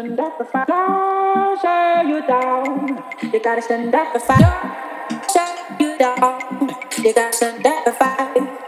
stand up the fight. Don't shut you down. You gotta stand up the fight. Don't shut you down. You gotta stand up the fight.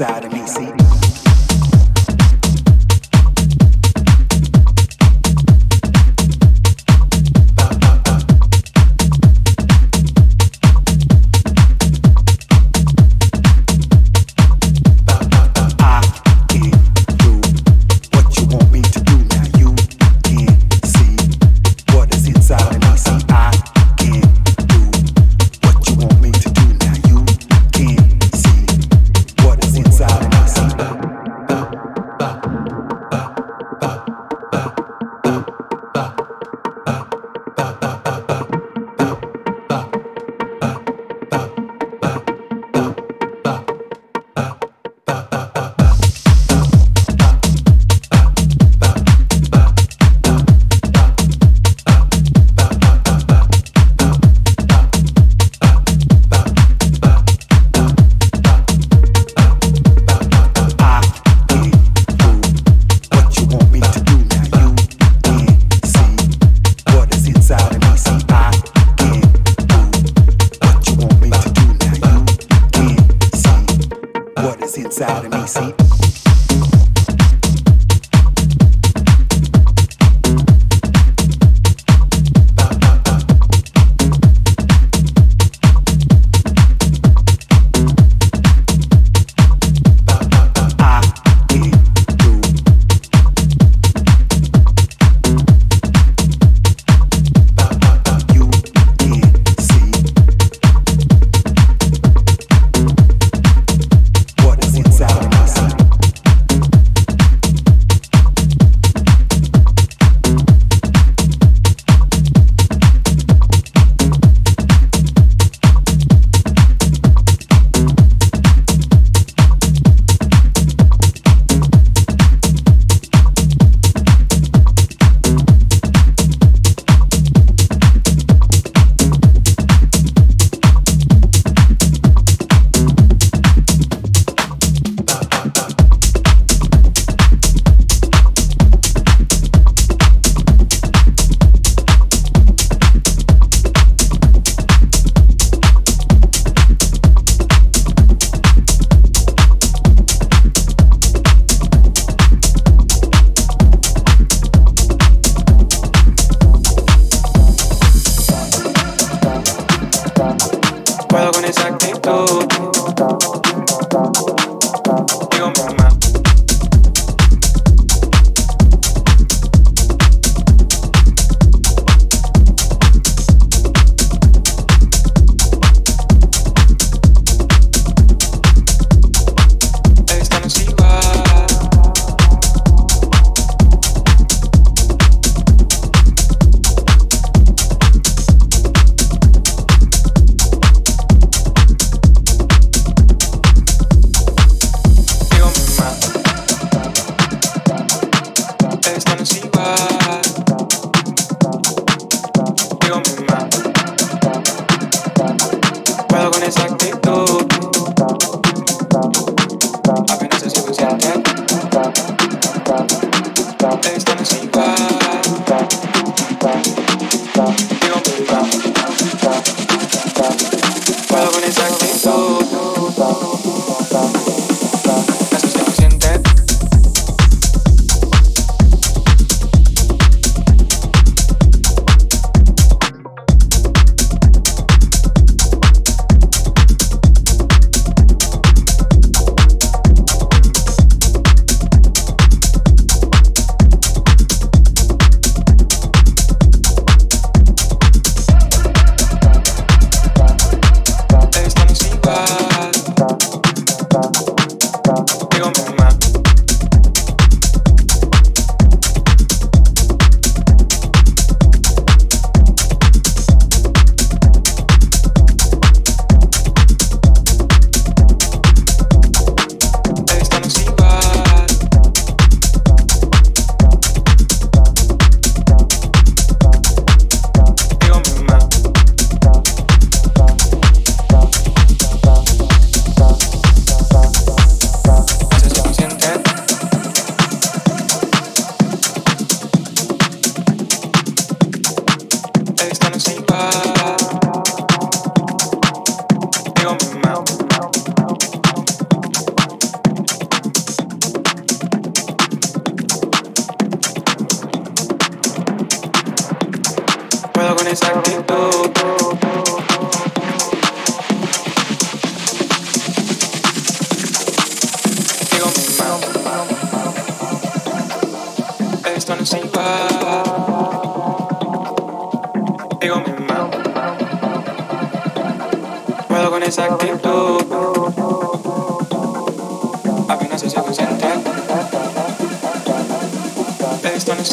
side of me, see? like this. mano sem par. Digo mi mano. Puedo con esa actitud. Apenas se consente. Esto no es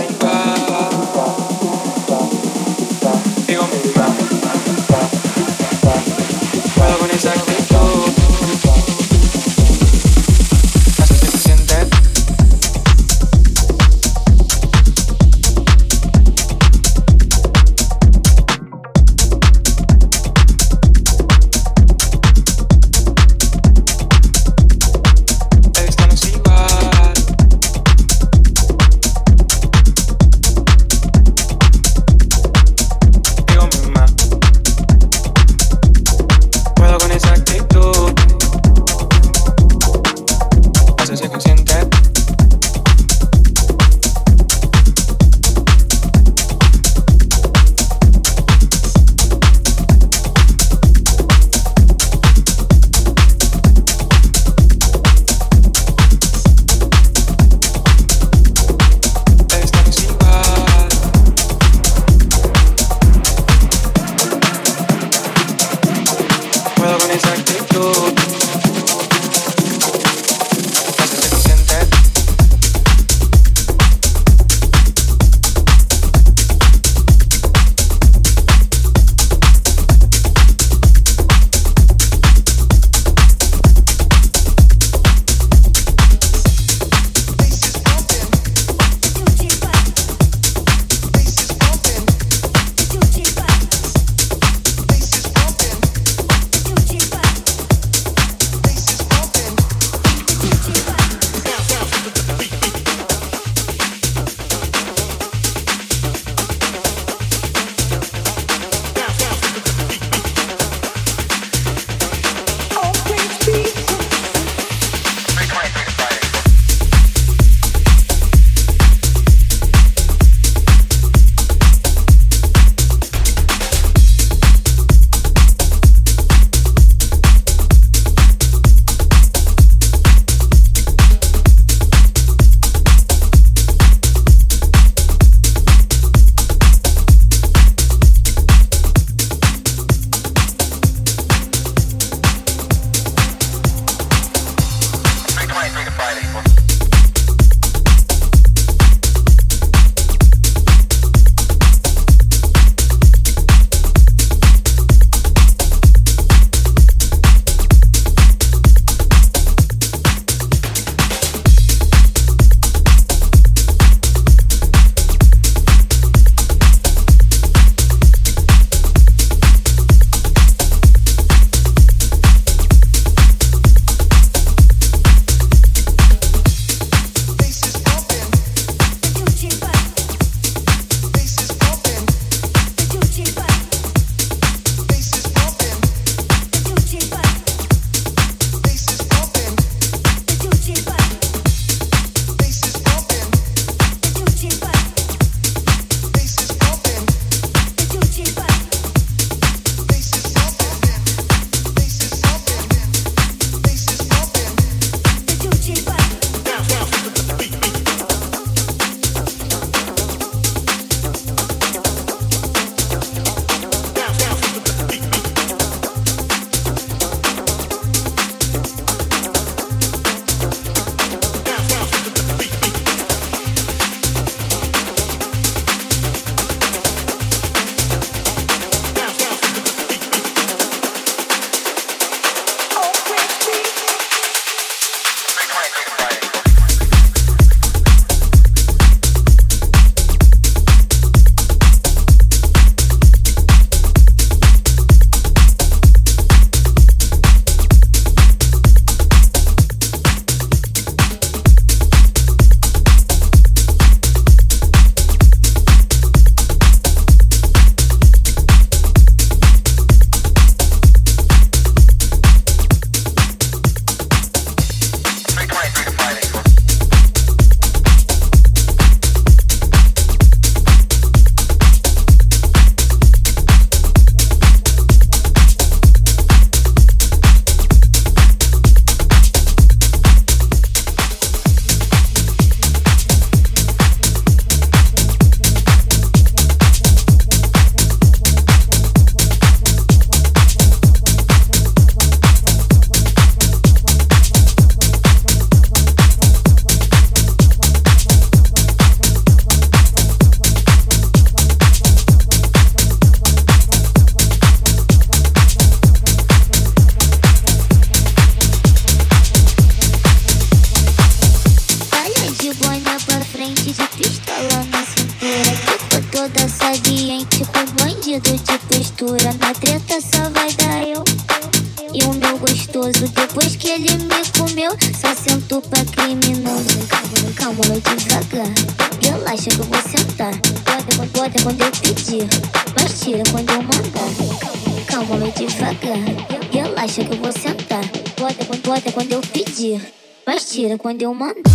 丢馒头。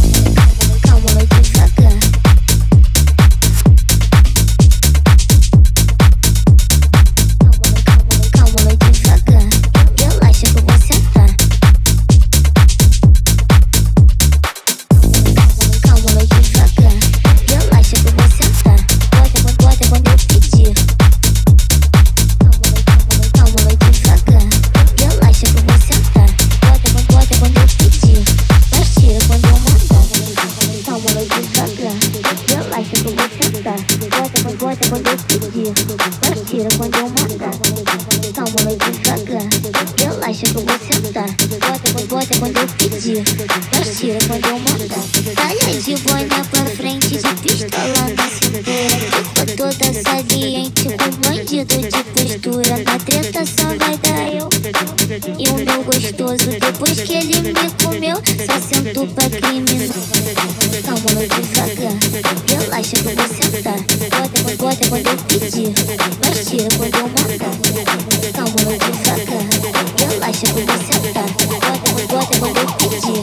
tiro, quando eu matar. Calma, não tem Relaxa quando você tá. Bota, bota quando eu pedir.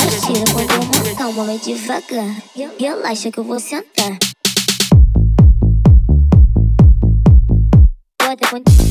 Meus tiros quando eu matar. Calma, vai devagar. Relaxa que eu vou sentar. Bota quando.